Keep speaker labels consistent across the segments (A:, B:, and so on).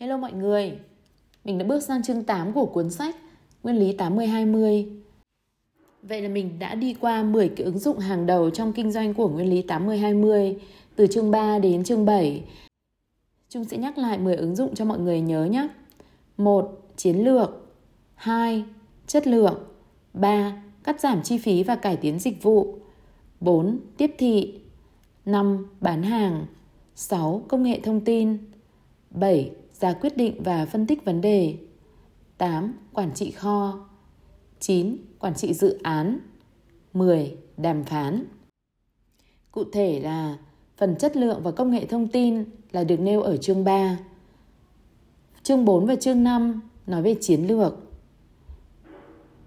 A: Hello mọi người, mình đã bước sang chương 8 của cuốn sách Nguyên lý 80-20. Vậy là mình đã đi qua 10 cái ứng dụng hàng đầu trong kinh doanh của Nguyên lý 80-20 từ chương 3 đến chương 7. Chúng sẽ nhắc lại 10 ứng dụng cho mọi người nhớ nhé. 1. Chiến lược 2. Chất lượng 3. Cắt giảm chi phí và cải tiến dịch vụ 4. Tiếp thị 5. Bán hàng 6. Công nghệ thông tin 7 ra quyết định và phân tích vấn đề. 8. Quản trị kho. 9. Quản trị dự án. 10. Đàm phán. Cụ thể là phần chất lượng và công nghệ thông tin là được nêu ở chương 3. Chương 4 và chương 5 nói về chiến lược.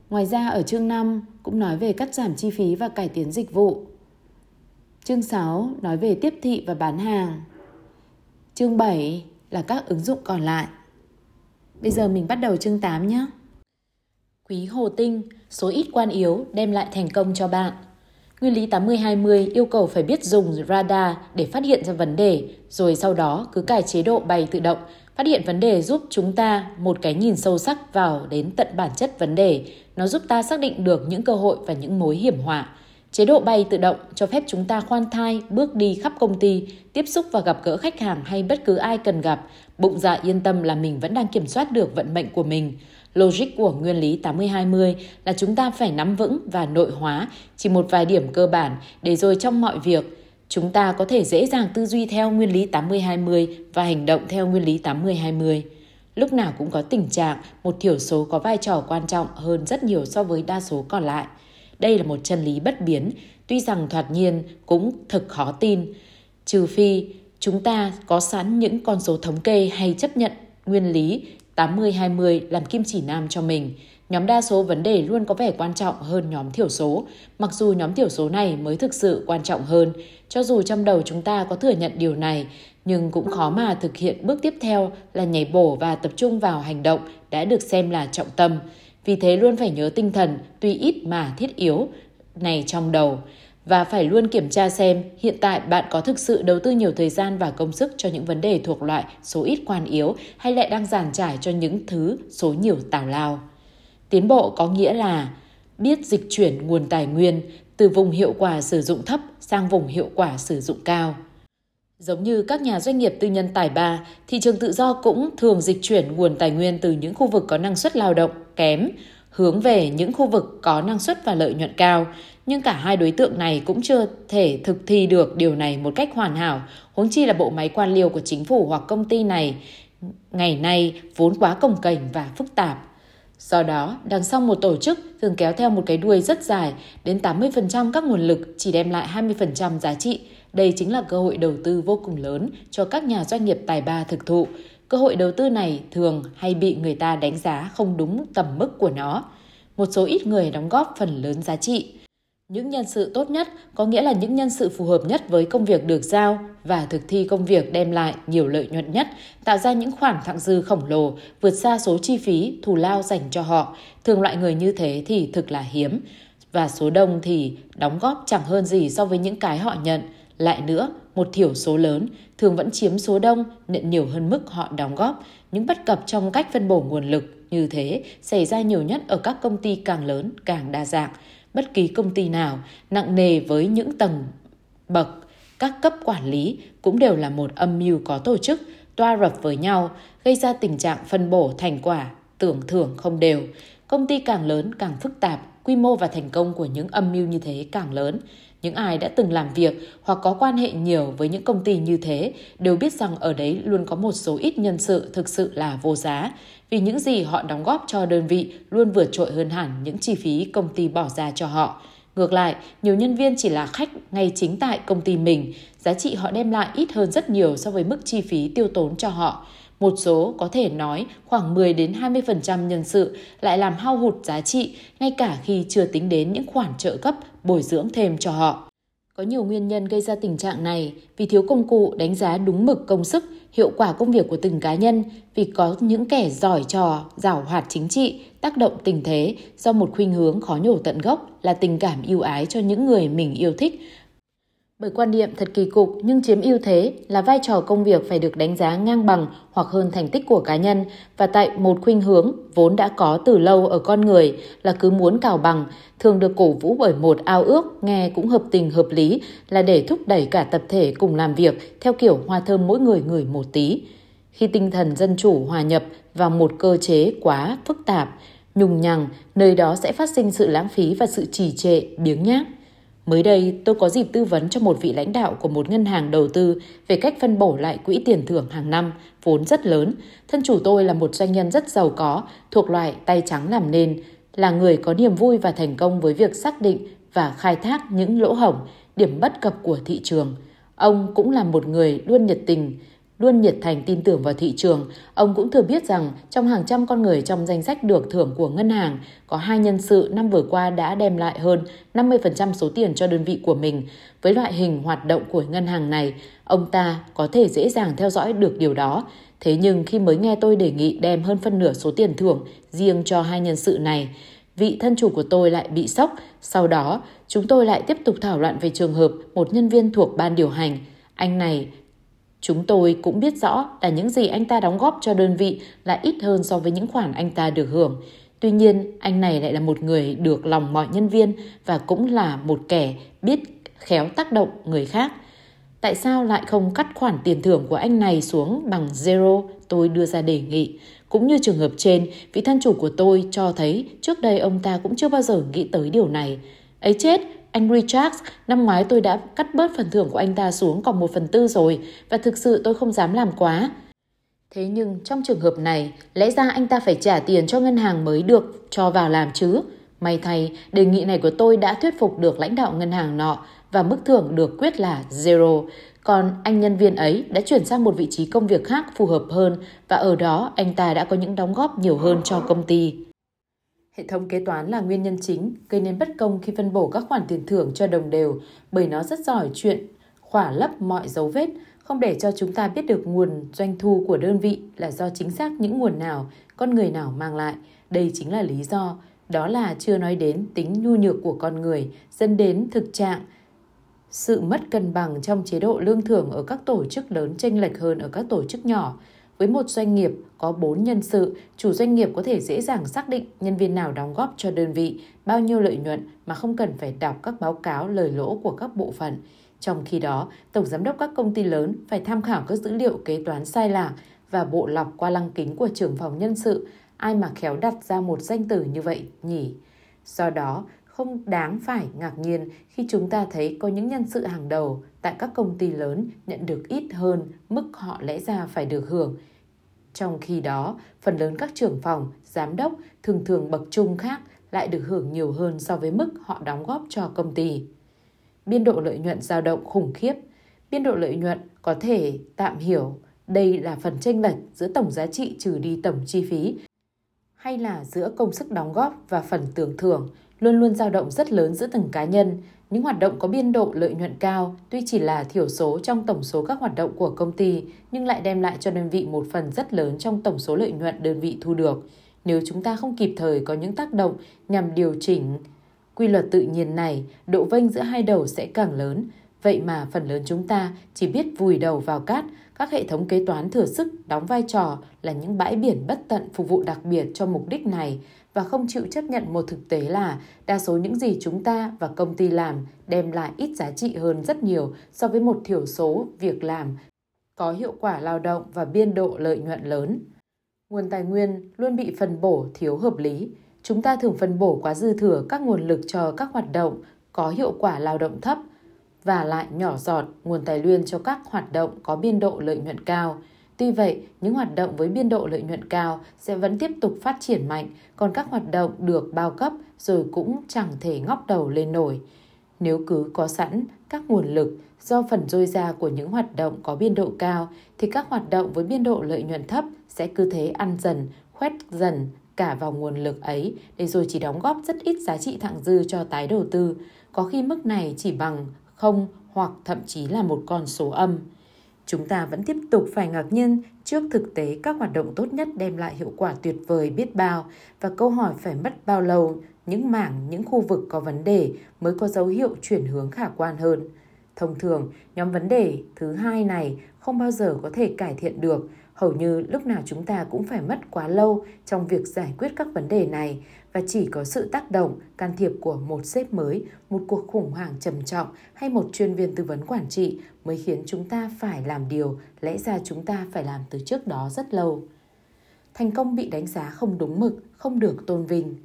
A: Ngoài ra ở chương 5 cũng nói về cắt giảm chi phí và cải tiến dịch vụ. Chương 6 nói về tiếp thị và bán hàng. Chương 7 là các ứng dụng còn lại. Bây giờ mình bắt đầu chương 8 nhé. Quý hồ tinh, số ít quan yếu đem lại thành công cho bạn. Nguyên lý 80-20 yêu cầu phải biết dùng radar để phát hiện ra vấn đề, rồi sau đó cứ cài chế độ bay tự động, phát hiện vấn đề giúp chúng ta một cái nhìn sâu sắc vào đến tận bản chất vấn đề. Nó giúp ta xác định được những cơ hội và những mối hiểm họa. Chế độ bay tự động cho phép chúng ta khoan thai, bước đi khắp công ty, tiếp xúc và gặp gỡ khách hàng hay bất cứ ai cần gặp, bụng dạ yên tâm là mình vẫn đang kiểm soát được vận mệnh của mình. Logic của nguyên lý 80-20 là chúng ta phải nắm vững và nội hóa chỉ một vài điểm cơ bản để rồi trong mọi việc, chúng ta có thể dễ dàng tư duy theo nguyên lý 80-20 và hành động theo nguyên lý 80-20. Lúc nào cũng có tình trạng một thiểu số có vai trò quan trọng hơn rất nhiều so với đa số còn lại – đây là một chân lý bất biến, tuy rằng thoạt nhiên cũng thực khó tin. Trừ phi chúng ta có sẵn những con số thống kê hay chấp nhận nguyên lý 80-20 làm kim chỉ nam cho mình. Nhóm đa số vấn đề luôn có vẻ quan trọng hơn nhóm thiểu số, mặc dù nhóm thiểu số này mới thực sự quan trọng hơn. Cho dù trong đầu chúng ta có thừa nhận điều này, nhưng cũng khó mà thực hiện bước tiếp theo là nhảy bổ và tập trung vào hành động đã được xem là trọng tâm. Vì thế luôn phải nhớ tinh thần, tuy ít mà thiết yếu, này trong đầu và phải luôn kiểm tra xem hiện tại bạn có thực sự đầu tư nhiều thời gian và công sức cho những vấn đề thuộc loại số ít quan yếu hay lại đang giàn trải cho những thứ số nhiều tào lao. Tiến bộ có nghĩa là biết dịch chuyển nguồn tài nguyên từ vùng hiệu quả sử dụng thấp sang vùng hiệu quả sử dụng cao. Giống như các nhà doanh nghiệp tư nhân tài ba, thị trường tự do cũng thường dịch chuyển nguồn tài nguyên từ những khu vực có năng suất lao động kém hướng về những khu vực có năng suất và lợi nhuận cao, nhưng cả hai đối tượng này cũng chưa thể thực thi được điều này một cách hoàn hảo, huống chi là bộ máy quan liêu của chính phủ hoặc công ty này ngày nay vốn quá cồng kềnh và phức tạp. Do đó, đằng sau một tổ chức thường kéo theo một cái đuôi rất dài, đến 80% các nguồn lực chỉ đem lại 20% giá trị. Đây chính là cơ hội đầu tư vô cùng lớn cho các nhà doanh nghiệp tài ba thực thụ, cơ hội đầu tư này thường hay bị người ta đánh giá không đúng tầm mức của nó. Một số ít người đóng góp phần lớn giá trị. Những nhân sự tốt nhất có nghĩa là những nhân sự phù hợp nhất với công việc được giao và thực thi công việc đem lại nhiều lợi nhuận nhất, tạo ra những khoản thặng dư khổng lồ, vượt xa số chi phí thù lao dành cho họ. Thường loại người như thế thì thực là hiếm và số đông thì đóng góp chẳng hơn gì so với những cái họ nhận. Lại nữa, một thiểu số lớn thường vẫn chiếm số đông nhận nhiều hơn mức họ đóng góp. Những bất cập trong cách phân bổ nguồn lực như thế xảy ra nhiều nhất ở các công ty càng lớn càng đa dạng. Bất kỳ công ty nào nặng nề với những tầng bậc, các cấp quản lý cũng đều là một âm mưu có tổ chức, toa rập với nhau, gây ra tình trạng phân bổ thành quả, tưởng thưởng không đều. Công ty càng lớn càng phức tạp, quy mô và thành công của những âm mưu như thế càng lớn. Những ai đã từng làm việc hoặc có quan hệ nhiều với những công ty như thế đều biết rằng ở đấy luôn có một số ít nhân sự thực sự là vô giá, vì những gì họ đóng góp cho đơn vị luôn vượt trội hơn hẳn những chi phí công ty bỏ ra cho họ. Ngược lại, nhiều nhân viên chỉ là khách ngay chính tại công ty mình, giá trị họ đem lại ít hơn rất nhiều so với mức chi phí tiêu tốn cho họ. Một số có thể nói khoảng 10 đến 20% nhân sự lại làm hao hụt giá trị ngay cả khi chưa tính đến những khoản trợ cấp bồi dưỡng thêm cho họ. Có nhiều nguyên nhân gây ra tình trạng này vì thiếu công cụ đánh giá đúng mực công sức, hiệu quả công việc của từng cá nhân, vì có những kẻ giỏi trò, giảo hoạt chính trị, tác động tình thế do một khuynh hướng khó nhổ tận gốc là tình cảm yêu ái cho những người mình yêu thích. Bởi quan niệm thật kỳ cục nhưng chiếm ưu thế là vai trò công việc phải được đánh giá ngang bằng hoặc hơn thành tích của cá nhân và tại một khuynh hướng vốn đã có từ lâu ở con người là cứ muốn cào bằng, thường được cổ vũ bởi một ao ước nghe cũng hợp tình hợp lý là để thúc đẩy cả tập thể cùng làm việc theo kiểu hoa thơm mỗi người ngửi một tí. Khi tinh thần dân chủ hòa nhập vào một cơ chế quá phức tạp, nhùng nhằng, nơi đó sẽ phát sinh sự lãng phí và sự trì trệ, biếng nhác. Mới đây, tôi có dịp tư vấn cho một vị lãnh đạo của một ngân hàng đầu tư về cách phân bổ lại quỹ tiền thưởng hàng năm, vốn rất lớn. Thân chủ tôi là một doanh nhân rất giàu có, thuộc loại tay trắng làm nên, là người có niềm vui và thành công với việc xác định và khai thác những lỗ hổng, điểm bất cập của thị trường. Ông cũng là một người luôn nhiệt tình, luôn nhiệt thành tin tưởng vào thị trường, ông cũng thừa biết rằng trong hàng trăm con người trong danh sách được thưởng của ngân hàng, có hai nhân sự năm vừa qua đã đem lại hơn 50% số tiền cho đơn vị của mình. Với loại hình hoạt động của ngân hàng này, ông ta có thể dễ dàng theo dõi được điều đó. Thế nhưng khi mới nghe tôi đề nghị đem hơn phân nửa số tiền thưởng riêng cho hai nhân sự này, vị thân chủ của tôi lại bị sốc. Sau đó, chúng tôi lại tiếp tục thảo luận về trường hợp một nhân viên thuộc ban điều hành. Anh này Chúng tôi cũng biết rõ là những gì anh ta đóng góp cho đơn vị là ít hơn so với những khoản anh ta được hưởng. Tuy nhiên, anh này lại là một người được lòng mọi nhân viên và cũng là một kẻ biết khéo tác động người khác. Tại sao lại không cắt khoản tiền thưởng của anh này xuống bằng zero? Tôi đưa ra đề nghị. Cũng như trường hợp trên, vị thân chủ của tôi cho thấy trước đây ông ta cũng chưa bao giờ nghĩ tới điều này. Ấy chết, anh Richards, năm ngoái tôi đã cắt bớt phần thưởng của anh ta xuống còn một phần tư rồi và thực sự tôi không dám làm quá. Thế nhưng trong trường hợp này, lẽ ra anh ta phải trả tiền cho ngân hàng mới được cho vào làm chứ. May thay, đề nghị này của tôi đã thuyết phục được lãnh đạo ngân hàng nọ và mức thưởng được quyết là zero. Còn anh nhân viên ấy đã chuyển sang một vị trí công việc khác phù hợp hơn và ở đó anh ta đã có những đóng góp nhiều hơn cho công ty. Hệ thống kế toán là nguyên nhân chính gây nên bất công khi phân bổ các khoản tiền thưởng cho đồng đều bởi nó rất giỏi chuyện khỏa lấp mọi dấu vết, không để cho chúng ta biết được nguồn doanh thu của đơn vị là do chính xác những nguồn nào, con người nào mang lại. Đây chính là lý do, đó là chưa nói đến tính nhu nhược của con người dẫn đến thực trạng sự mất cân bằng trong chế độ lương thưởng ở các tổ chức lớn chênh lệch hơn ở các tổ chức nhỏ với một doanh nghiệp có 4 nhân sự, chủ doanh nghiệp có thể dễ dàng xác định nhân viên nào đóng góp cho đơn vị, bao nhiêu lợi nhuận mà không cần phải đọc các báo cáo lời lỗ của các bộ phận. Trong khi đó, tổng giám đốc các công ty lớn phải tham khảo các dữ liệu kế toán sai lạc và bộ lọc qua lăng kính của trưởng phòng nhân sự, ai mà khéo đặt ra một danh từ như vậy nhỉ? Do đó, không đáng phải ngạc nhiên khi chúng ta thấy có những nhân sự hàng đầu tại các công ty lớn nhận được ít hơn mức họ lẽ ra phải được hưởng. Trong khi đó, phần lớn các trưởng phòng, giám đốc thường thường bậc trung khác lại được hưởng nhiều hơn so với mức họ đóng góp cho công ty. Biên độ lợi nhuận dao động khủng khiếp. Biên độ lợi nhuận có thể tạm hiểu đây là phần chênh lệch giữa tổng giá trị trừ đi tổng chi phí hay là giữa công sức đóng góp và phần tưởng thưởng luôn luôn dao động rất lớn giữa từng cá nhân. Những hoạt động có biên độ lợi nhuận cao tuy chỉ là thiểu số trong tổng số các hoạt động của công ty nhưng lại đem lại cho đơn vị một phần rất lớn trong tổng số lợi nhuận đơn vị thu được. Nếu chúng ta không kịp thời có những tác động nhằm điều chỉnh quy luật tự nhiên này, độ vênh giữa hai đầu sẽ càng lớn. Vậy mà phần lớn chúng ta chỉ biết vùi đầu vào cát, các hệ thống kế toán thừa sức đóng vai trò là những bãi biển bất tận phục vụ đặc biệt cho mục đích này và không chịu chấp nhận một thực tế là đa số những gì chúng ta và công ty làm đem lại ít giá trị hơn rất nhiều so với một thiểu số việc làm có hiệu quả lao động và biên độ lợi nhuận lớn. Nguồn tài nguyên luôn bị phân bổ thiếu hợp lý. Chúng ta thường phân bổ quá dư thừa các nguồn lực cho các hoạt động có hiệu quả lao động thấp và lại nhỏ giọt nguồn tài nguyên cho các hoạt động có biên độ lợi nhuận cao – Tuy vậy, những hoạt động với biên độ lợi nhuận cao sẽ vẫn tiếp tục phát triển mạnh, còn các hoạt động được bao cấp rồi cũng chẳng thể ngóc đầu lên nổi. Nếu cứ có sẵn các nguồn lực do phần dôi ra của những hoạt động có biên độ cao thì các hoạt động với biên độ lợi nhuận thấp sẽ cứ thế ăn dần, khoét dần cả vào nguồn lực ấy để rồi chỉ đóng góp rất ít giá trị thặng dư cho tái đầu tư. Có khi mức này chỉ bằng không hoặc thậm chí là một con số âm. Chúng ta vẫn tiếp tục phải ngạc nhiên trước thực tế các hoạt động tốt nhất đem lại hiệu quả tuyệt vời biết bao và câu hỏi phải mất bao lâu những mảng, những khu vực có vấn đề mới có dấu hiệu chuyển hướng khả quan hơn. Thông thường, nhóm vấn đề thứ hai này không bao giờ có thể cải thiện được. Hầu như lúc nào chúng ta cũng phải mất quá lâu trong việc giải quyết các vấn đề này và chỉ có sự tác động, can thiệp của một sếp mới, một cuộc khủng hoảng trầm trọng hay một chuyên viên tư vấn quản trị mới khiến chúng ta phải làm điều lẽ ra chúng ta phải làm từ trước đó rất lâu. Thành công bị đánh giá không đúng mực, không được tôn vinh.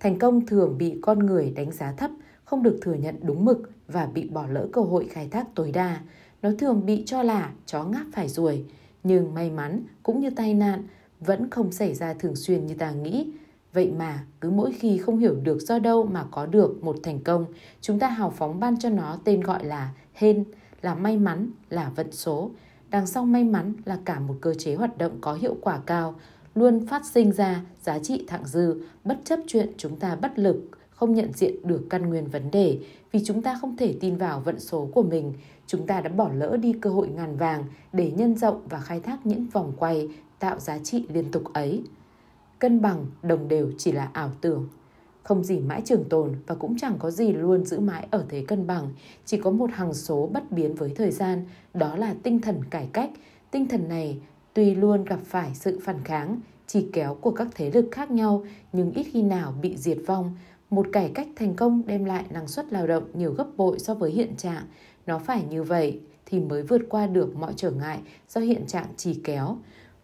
A: Thành công thường bị con người đánh giá thấp, không được thừa nhận đúng mực và bị bỏ lỡ cơ hội khai thác tối đa. Nó thường bị cho là chó ngáp phải ruồi, nhưng may mắn cũng như tai nạn vẫn không xảy ra thường xuyên như ta nghĩ. Vậy mà cứ mỗi khi không hiểu được do đâu mà có được một thành công, chúng ta hào phóng ban cho nó tên gọi là hên, là may mắn, là vận số. Đằng sau may mắn là cả một cơ chế hoạt động có hiệu quả cao, luôn phát sinh ra giá trị thặng dư bất chấp chuyện chúng ta bất lực không nhận diện được căn nguyên vấn đề vì chúng ta không thể tin vào vận số của mình chúng ta đã bỏ lỡ đi cơ hội ngàn vàng để nhân rộng và khai thác những vòng quay tạo giá trị liên tục ấy cân bằng đồng đều chỉ là ảo tưởng không gì mãi trường tồn và cũng chẳng có gì luôn giữ mãi ở thế cân bằng chỉ có một hằng số bất biến với thời gian đó là tinh thần cải cách tinh thần này tuy luôn gặp phải sự phản kháng, chỉ kéo của các thế lực khác nhau nhưng ít khi nào bị diệt vong. Một cải cách thành công đem lại năng suất lao động nhiều gấp bội so với hiện trạng. Nó phải như vậy thì mới vượt qua được mọi trở ngại do hiện trạng chỉ kéo.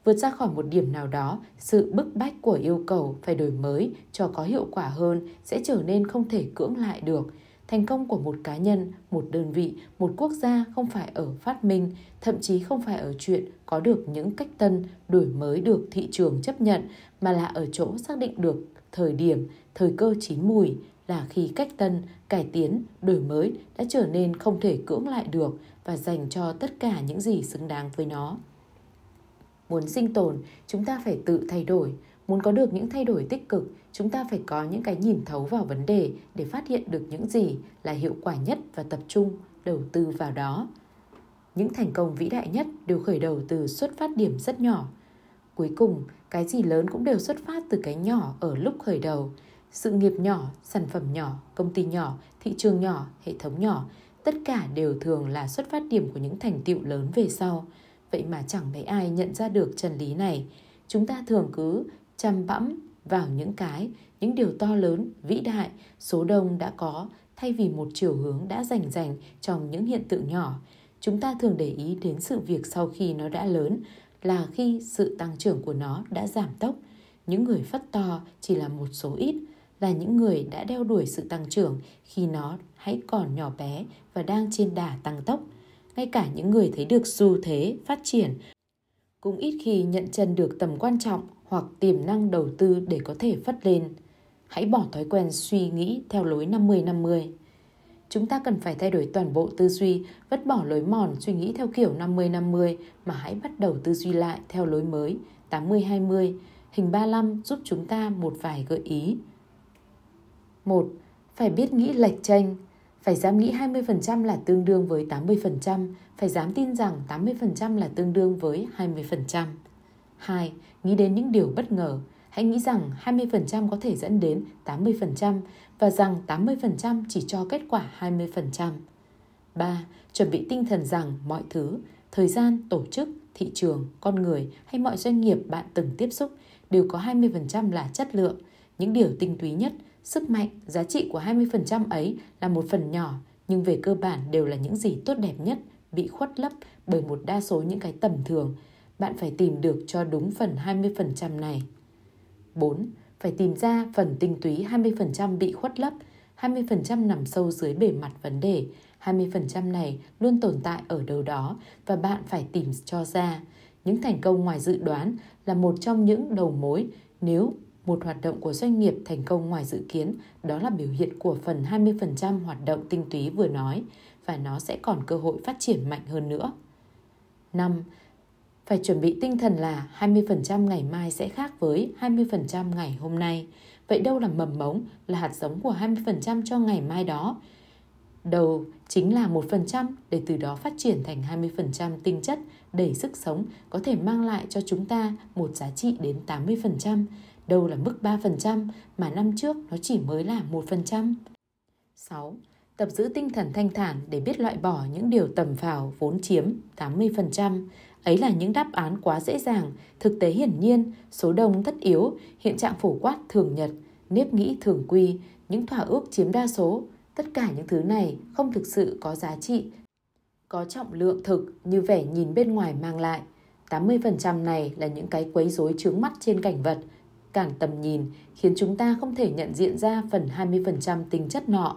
A: Vượt ra khỏi một điểm nào đó, sự bức bách của yêu cầu phải đổi mới cho có hiệu quả hơn sẽ trở nên không thể cưỡng lại được – thành công của một cá nhân một đơn vị một quốc gia không phải ở phát minh thậm chí không phải ở chuyện có được những cách tân đổi mới được thị trường chấp nhận mà là ở chỗ xác định được thời điểm thời cơ chín mùi là khi cách tân cải tiến đổi mới đã trở nên không thể cưỡng lại được và dành cho tất cả những gì xứng đáng với nó muốn sinh tồn, chúng ta phải tự thay đổi. Muốn có được những thay đổi tích cực, chúng ta phải có những cái nhìn thấu vào vấn đề để phát hiện được những gì là hiệu quả nhất và tập trung, đầu tư vào đó. Những thành công vĩ đại nhất đều khởi đầu từ xuất phát điểm rất nhỏ. Cuối cùng, cái gì lớn cũng đều xuất phát từ cái nhỏ ở lúc khởi đầu. Sự nghiệp nhỏ, sản phẩm nhỏ, công ty nhỏ, thị trường nhỏ, hệ thống nhỏ, tất cả đều thường là xuất phát điểm của những thành tựu lớn về sau vậy mà chẳng mấy ai nhận ra được chân lý này chúng ta thường cứ chăm bẵm vào những cái, những điều to lớn, vĩ đại, số đông đã có thay vì một chiều hướng đã rành rành trong những hiện tượng nhỏ. Chúng ta thường để ý đến sự việc sau khi nó đã lớn là khi sự tăng trưởng của nó đã giảm tốc. Những người phất to chỉ là một số ít, là những người đã đeo đuổi sự tăng trưởng khi nó hãy còn nhỏ bé và đang trên đà tăng tốc. Ngay cả những người thấy được xu thế phát triển cũng ít khi nhận chân được tầm quan trọng hoặc tiềm năng đầu tư để có thể phất lên. Hãy bỏ thói quen suy nghĩ theo lối 50-50. Chúng ta cần phải thay đổi toàn bộ tư duy, vứt bỏ lối mòn suy nghĩ theo kiểu 50-50 mà hãy bắt đầu tư duy lại theo lối mới 80-20. Hình 35 giúp chúng ta một vài gợi ý. 1. Phải biết nghĩ lệch tranh phải dám nghĩ 20% là tương đương với 80%, phải dám tin rằng 80% là tương đương với 20%. 2. Nghĩ đến những điều bất ngờ. Hãy nghĩ rằng 20% có thể dẫn đến 80% và rằng 80% chỉ cho kết quả 20%. 3. Chuẩn bị tinh thần rằng mọi thứ, thời gian, tổ chức, thị trường, con người hay mọi doanh nghiệp bạn từng tiếp xúc đều có 20% là chất lượng. Những điều tinh túy nhất, sức mạnh, giá trị của 20% ấy là một phần nhỏ nhưng về cơ bản đều là những gì tốt đẹp nhất bị khuất lấp bởi một đa số những cái tầm thường bạn phải tìm được cho đúng phần 20% này. 4. Phải tìm ra phần tinh túy 20% bị khuất lấp, 20% nằm sâu dưới bề mặt vấn đề. 20% này luôn tồn tại ở đâu đó và bạn phải tìm cho ra. Những thành công ngoài dự đoán là một trong những đầu mối nếu một hoạt động của doanh nghiệp thành công ngoài dự kiến, đó là biểu hiện của phần 20% hoạt động tinh túy vừa nói và nó sẽ còn cơ hội phát triển mạnh hơn nữa. 5 phải chuẩn bị tinh thần là 20% ngày mai sẽ khác với 20% ngày hôm nay. Vậy đâu là mầm mống, là hạt giống của 20% cho ngày mai đó? Đầu chính là 1% để từ đó phát triển thành 20% tinh chất đầy sức sống có thể mang lại cho chúng ta một giá trị đến 80%. Đâu là mức 3% mà năm trước nó chỉ mới là 1%. 6. Tập giữ tinh thần thanh thản để biết loại bỏ những điều tầm phào vốn chiếm 80%. Ấy là những đáp án quá dễ dàng, thực tế hiển nhiên, số đông tất yếu, hiện trạng phổ quát thường nhật, nếp nghĩ thường quy, những thỏa ước chiếm đa số. Tất cả những thứ này không thực sự có giá trị, có trọng lượng thực như vẻ nhìn bên ngoài mang lại. 80% này là những cái quấy rối trướng mắt trên cảnh vật, cản tầm nhìn, khiến chúng ta không thể nhận diện ra phần 20% tính chất nọ.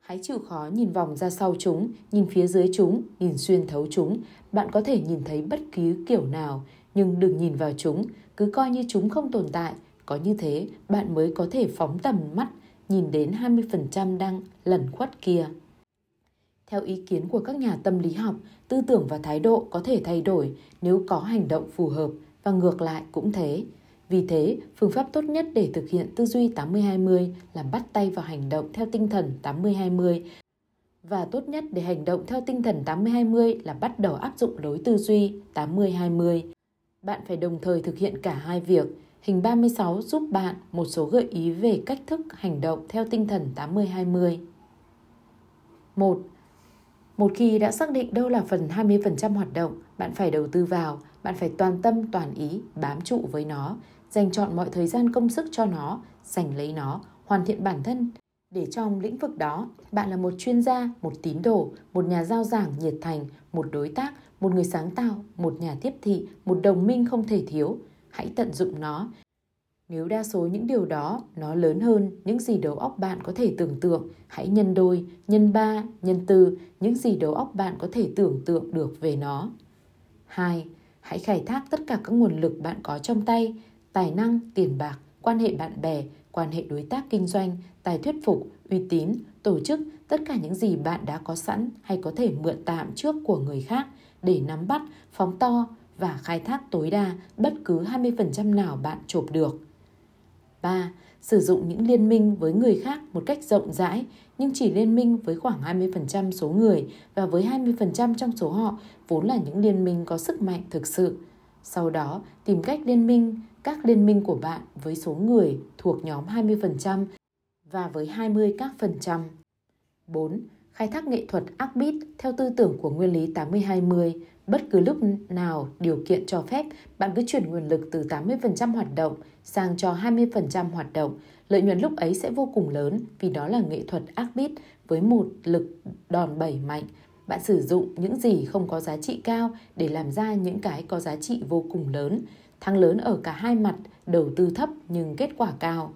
A: Hãy chịu khó nhìn vòng ra sau chúng, nhìn phía dưới chúng, nhìn xuyên thấu chúng. Bạn có thể nhìn thấy bất cứ kiểu nào, nhưng đừng nhìn vào chúng, cứ coi như chúng không tồn tại. Có như thế, bạn mới có thể phóng tầm mắt, nhìn đến 20% đang lẩn khuất kia. Theo ý kiến của các nhà tâm lý học, tư tưởng và thái độ có thể thay đổi nếu có hành động phù hợp và ngược lại cũng thế. Vì thế, phương pháp tốt nhất để thực hiện tư duy 80-20 là bắt tay vào hành động theo tinh thần 80-20 và tốt nhất để hành động theo tinh thần 80-20 là bắt đầu áp dụng lối tư duy 80-20. Bạn phải đồng thời thực hiện cả hai việc. Hình 36 giúp bạn một số gợi ý về cách thức hành động theo tinh thần 80-20. 1. Một khi đã xác định đâu là phần 20% hoạt động, bạn phải đầu tư vào, bạn phải toàn tâm toàn ý bám trụ với nó, dành chọn mọi thời gian công sức cho nó, giành lấy nó, hoàn thiện bản thân. Để trong lĩnh vực đó, bạn là một chuyên gia, một tín đồ, một nhà giao giảng nhiệt thành, một đối tác, một người sáng tạo, một nhà tiếp thị, một đồng minh không thể thiếu. Hãy tận dụng nó. Nếu đa số những điều đó nó lớn hơn những gì đầu óc bạn có thể tưởng tượng, hãy nhân đôi, nhân ba, nhân tư những gì đầu óc bạn có thể tưởng tượng được về nó. 2. Hãy khai thác tất cả các nguồn lực bạn có trong tay, tài năng, tiền bạc, quan hệ bạn bè, quan hệ đối tác kinh doanh, tài thuyết phục, uy tín, tổ chức, tất cả những gì bạn đã có sẵn hay có thể mượn tạm trước của người khác để nắm bắt, phóng to và khai thác tối đa bất cứ 20% nào bạn chộp được. 3. Sử dụng những liên minh với người khác một cách rộng rãi nhưng chỉ liên minh với khoảng 20% số người và với 20% trong số họ vốn là những liên minh có sức mạnh thực sự. Sau đó, tìm cách liên minh các liên minh của bạn với số người thuộc nhóm 20% và với 20 các phần trăm. 4. Khai thác nghệ thuật arbit theo tư tưởng của nguyên lý 80-20. Bất cứ lúc nào điều kiện cho phép, bạn cứ chuyển nguồn lực từ 80% hoạt động sang cho 20% hoạt động. Lợi nhuận lúc ấy sẽ vô cùng lớn vì đó là nghệ thuật arbit với một lực đòn bẩy mạnh. Bạn sử dụng những gì không có giá trị cao để làm ra những cái có giá trị vô cùng lớn thắng lớn ở cả hai mặt, đầu tư thấp nhưng kết quả cao.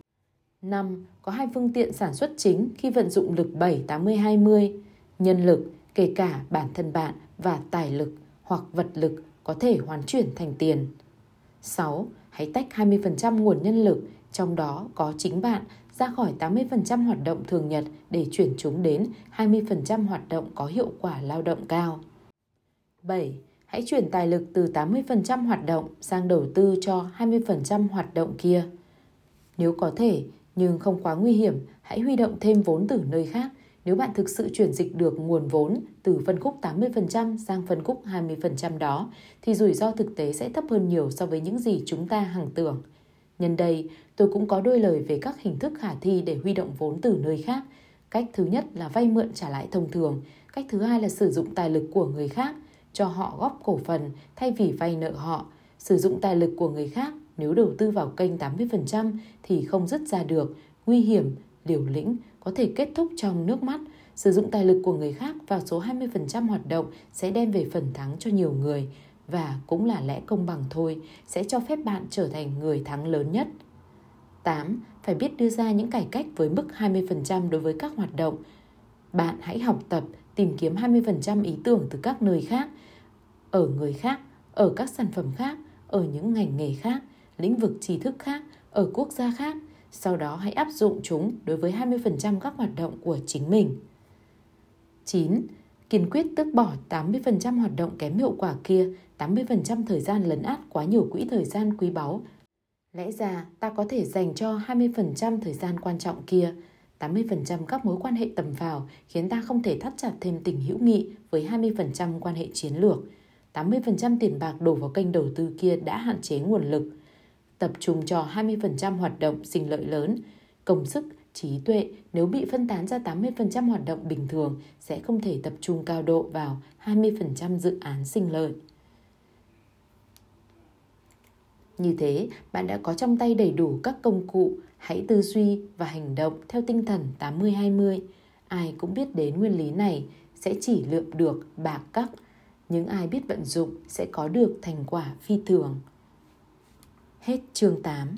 A: 5. Có hai phương tiện sản xuất chính khi vận dụng lực 7 80 20. Nhân lực, kể cả bản thân bạn và tài lực hoặc vật lực có thể hoàn chuyển thành tiền. 6. Hãy tách 20% nguồn nhân lực, trong đó có chính bạn, ra khỏi 80% hoạt động thường nhật để chuyển chúng đến 20% hoạt động có hiệu quả lao động cao. 7 hãy chuyển tài lực từ 80% hoạt động sang đầu tư cho 20% hoạt động kia. Nếu có thể, nhưng không quá nguy hiểm, hãy huy động thêm vốn từ nơi khác nếu bạn thực sự chuyển dịch được nguồn vốn từ phân khúc 80% sang phân khúc 20% đó, thì rủi ro thực tế sẽ thấp hơn nhiều so với những gì chúng ta hằng tưởng. Nhân đây, tôi cũng có đôi lời về các hình thức khả thi để huy động vốn từ nơi khác. Cách thứ nhất là vay mượn trả lãi thông thường, cách thứ hai là sử dụng tài lực của người khác – cho họ góp cổ phần thay vì vay nợ họ, sử dụng tài lực của người khác nếu đầu tư vào kênh 80% thì không dứt ra được, nguy hiểm, liều lĩnh, có thể kết thúc trong nước mắt. Sử dụng tài lực của người khác vào số 20% hoạt động sẽ đem về phần thắng cho nhiều người và cũng là lẽ công bằng thôi, sẽ cho phép bạn trở thành người thắng lớn nhất. 8. Phải biết đưa ra những cải cách với mức 20% đối với các hoạt động. Bạn hãy học tập, tìm kiếm 20% ý tưởng từ các nơi khác, ở người khác, ở các sản phẩm khác, ở những ngành nghề khác, lĩnh vực tri thức khác, ở quốc gia khác. Sau đó hãy áp dụng chúng đối với 20% các hoạt động của chính mình. 9. Kiên quyết tước bỏ 80% hoạt động kém hiệu quả kia, 80% thời gian lấn át quá nhiều quỹ thời gian quý báu. Lẽ ra ta có thể dành cho 20% thời gian quan trọng kia, 80% các mối quan hệ tầm phào khiến ta không thể thắt chặt thêm tình hữu nghị với 20% quan hệ chiến lược. 80% tiền bạc đổ vào kênh đầu tư kia đã hạn chế nguồn lực. Tập trung cho 20% hoạt động sinh lợi lớn, công sức trí tuệ nếu bị phân tán ra 80% hoạt động bình thường sẽ không thể tập trung cao độ vào 20% dự án sinh lợi. Như thế, bạn đã có trong tay đầy đủ các công cụ, hãy tư duy và hành động theo tinh thần 80-20. Ai cũng biết đến nguyên lý này sẽ chỉ lượm được bạc cắc, những ai biết vận dụng sẽ có được thành quả phi thường. Hết chương 8